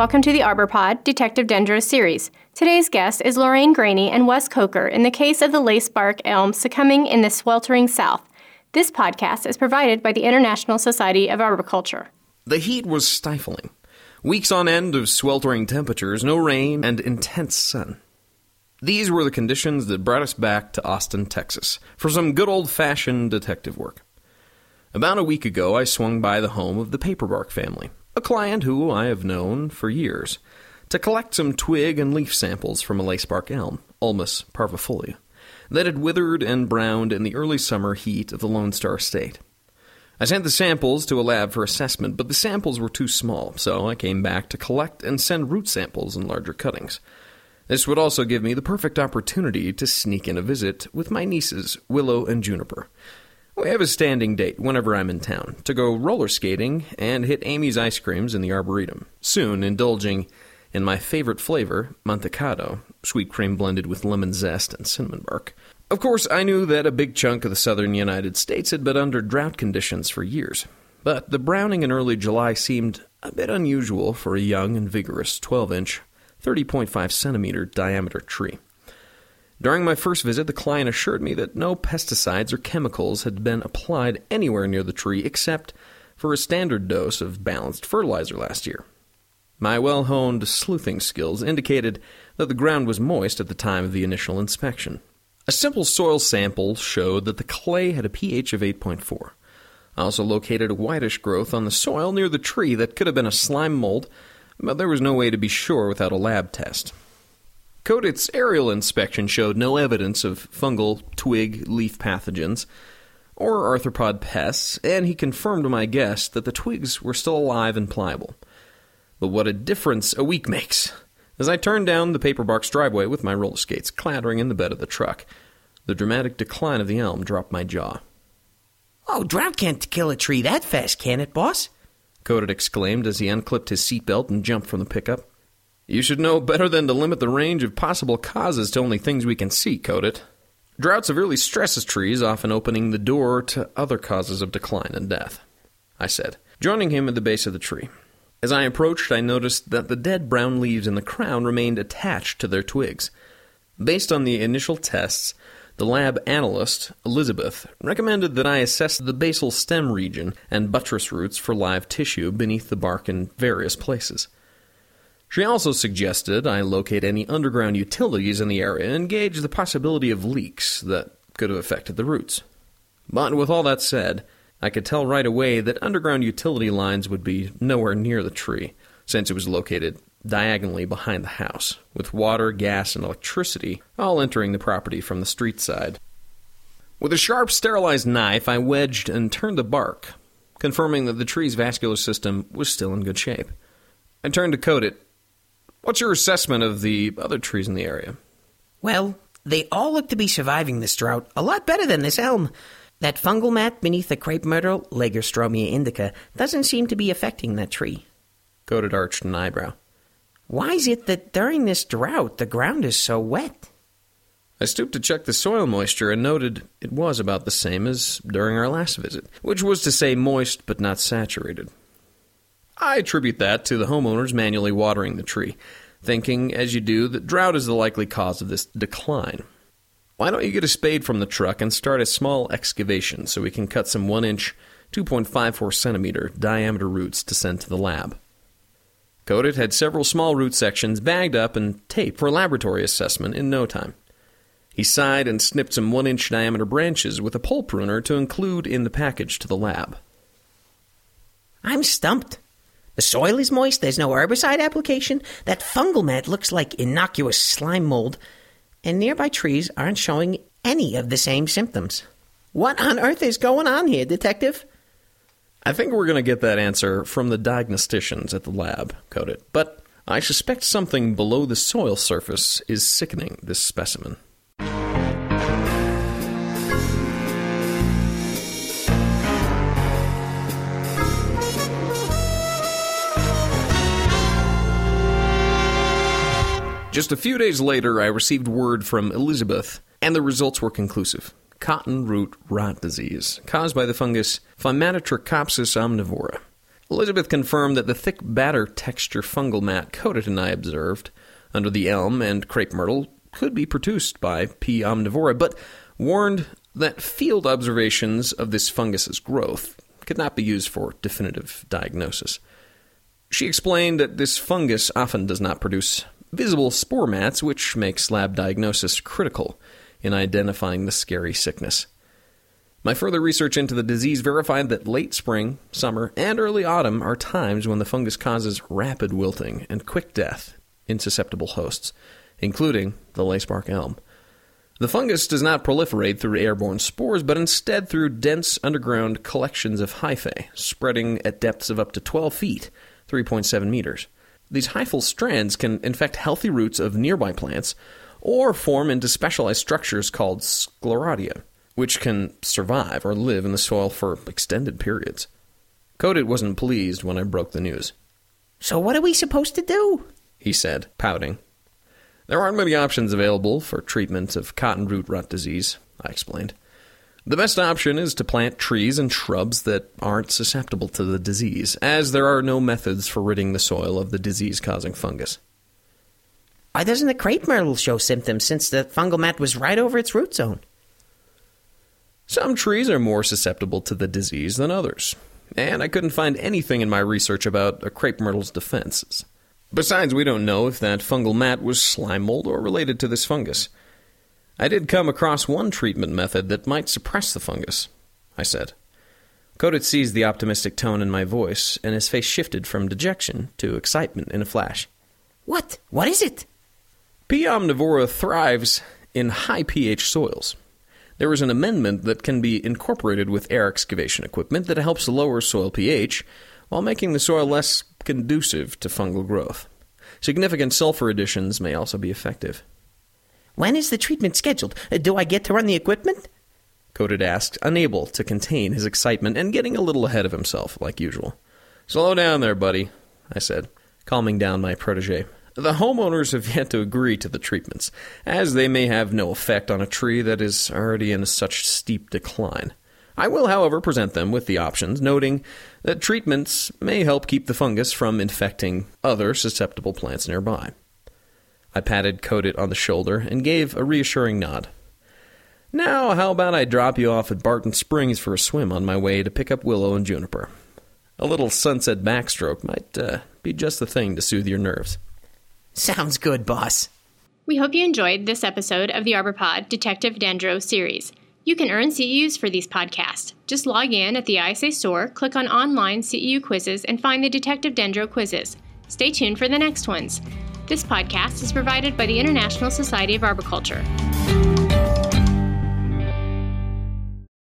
welcome to the Arbor Pod Detective Dendros series. Today's guest is Lorraine Graney and Wes Coker in the case of the lacebark elm succumbing in the sweltering South. This podcast is provided by the International Society of Arboriculture. The heat was stifling. Weeks on end of sweltering temperatures, no rain, and intense sun. These were the conditions that brought us back to Austin, Texas, for some good old fashioned detective work. About a week ago, I swung by the home of the Paperbark family, a client who I have known for years, to collect some twig and leaf samples from a lacebark elm, Ulmus parvifolia, that had withered and browned in the early summer heat of the Lone Star State. I sent the samples to a lab for assessment, but the samples were too small, so I came back to collect and send root samples in larger cuttings. This would also give me the perfect opportunity to sneak in a visit with my nieces, Willow and Juniper. We have a standing date whenever I'm in town to go roller skating and hit Amy's ice creams in the Arboretum, soon indulging in my favorite flavor, Mantecado, sweet cream blended with lemon zest and cinnamon bark. Of course, I knew that a big chunk of the southern United States had been under drought conditions for years, but the browning in early July seemed a bit unusual for a young and vigorous 12 inch, 30.5 centimeter diameter tree. During my first visit, the client assured me that no pesticides or chemicals had been applied anywhere near the tree except for a standard dose of balanced fertilizer last year. My well honed sleuthing skills indicated that the ground was moist at the time of the initial inspection. A simple soil sample showed that the clay had a pH of 8.4. I also located a whitish growth on the soil near the tree that could have been a slime mold, but there was no way to be sure without a lab test. Codit's aerial inspection showed no evidence of fungal, twig, leaf pathogens or arthropod pests, and he confirmed my guess that the twigs were still alive and pliable. But what a difference a week makes! As I turned down the paperbark's driveway with my roller skates clattering in the bed of the truck, the dramatic decline of the elm dropped my jaw. Oh, drought can't kill a tree that fast, can it, boss? Codit exclaimed as he unclipped his seatbelt and jumped from the pickup. You should know better than to limit the range of possible causes to only things we can see, Codit. Drought severely stresses trees, often opening the door to other causes of decline and death. I said, joining him at the base of the tree. As I approached, I noticed that the dead brown leaves in the crown remained attached to their twigs. Based on the initial tests, the lab analyst, Elizabeth, recommended that I assess the basal stem region and buttress roots for live tissue beneath the bark in various places. She also suggested I locate any underground utilities in the area and gauge the possibility of leaks that could have affected the roots. But with all that said, I could tell right away that underground utility lines would be nowhere near the tree, since it was located diagonally behind the house, with water, gas, and electricity all entering the property from the street side. With a sharp, sterilized knife, I wedged and turned the bark, confirming that the tree's vascular system was still in good shape. I turned to Codit What's your assessment of the other trees in the area? Well, they all look to be surviving this drought a lot better than this elm. That fungal mat beneath the crepe myrtle, Lagerstroemia indica, doesn't seem to be affecting that tree. Codit arched an eyebrow. Why is it that during this drought the ground is so wet? I stooped to check the soil moisture and noted it was about the same as during our last visit, which was to say moist but not saturated. I attribute that to the homeowners manually watering the tree, thinking, as you do, that drought is the likely cause of this decline. Why don't you get a spade from the truck and start a small excavation so we can cut some 1 inch, 2.54 centimeter diameter roots to send to the lab? Codit had several small root sections bagged up and taped for laboratory assessment in no time. He sighed and snipped some 1 inch diameter branches with a pole pruner to include in the package to the lab. I'm stumped. The soil is moist, there's no herbicide application, that fungal mat looks like innocuous slime mold, and nearby trees aren't showing any of the same symptoms. What on earth is going on here, Detective? I think we're going to get that answer from the diagnosticians at the lab, Codit, but I suspect something below the soil surface is sickening this specimen. Just a few days later, I received word from Elizabeth, and the results were conclusive. Cotton root rot disease, caused by the fungus Phymatotrichopsis omnivora. Elizabeth confirmed that the thick batter texture fungal mat Codit and I observed under the elm and crepe myrtle could be produced by P. omnivora, but warned that field observations of this fungus's growth could not be used for definitive diagnosis. She explained that this fungus often does not produce visible spore mats, which makes lab diagnosis critical in identifying the scary sickness. My further research into the disease verified that late spring, summer, and early autumn are times when the fungus causes rapid wilting and quick death in susceptible hosts, including the lacebark elm. The fungus does not proliferate through airborne spores, but instead through dense underground collections of hyphae, spreading at depths of up to 12 feet, 3.7 meters. These hyphal strands can infect healthy roots of nearby plants or form into specialized structures called sclerotia which can survive or live in the soil for extended periods. Codit wasn't pleased when I broke the news. So, what are we supposed to do? He said, pouting. There aren't many options available for treatment of cotton root rot disease, I explained. The best option is to plant trees and shrubs that aren't susceptible to the disease, as there are no methods for ridding the soil of the disease causing fungus. Why doesn't the crepe myrtle show symptoms since the fungal mat was right over its root zone? Some trees are more susceptible to the disease than others, and I couldn't find anything in my research about a crepe myrtle's defenses. Besides, we don't know if that fungal mat was slime mold or related to this fungus. I did come across one treatment method that might suppress the fungus, I said. Codit seized the optimistic tone in my voice, and his face shifted from dejection to excitement in a flash. What? What is it? P. omnivora thrives in high pH soils, there is an amendment that can be incorporated with air excavation equipment that helps lower soil pH while making the soil less conducive to fungal growth. Significant sulfur additions may also be effective. When is the treatment scheduled? Uh, do I get to run the equipment? Codit asked, unable to contain his excitement and getting a little ahead of himself, like usual. Slow down there, buddy, I said, calming down my protege. The homeowners have yet to agree to the treatments, as they may have no effect on a tree that is already in such steep decline. I will, however, present them with the options, noting that treatments may help keep the fungus from infecting other susceptible plants nearby. I patted Codit on the shoulder and gave a reassuring nod. Now, how about I drop you off at Barton Springs for a swim on my way to pick up Willow and Juniper? A little sunset backstroke might uh, be just the thing to soothe your nerves. Sounds good, boss. We hope you enjoyed this episode of the ArborPod Detective Dendro series. You can earn CEUs for these podcasts. Just log in at the ISA store, click on online CEU quizzes, and find the Detective Dendro quizzes. Stay tuned for the next ones. This podcast is provided by the International Society of Arboriculture.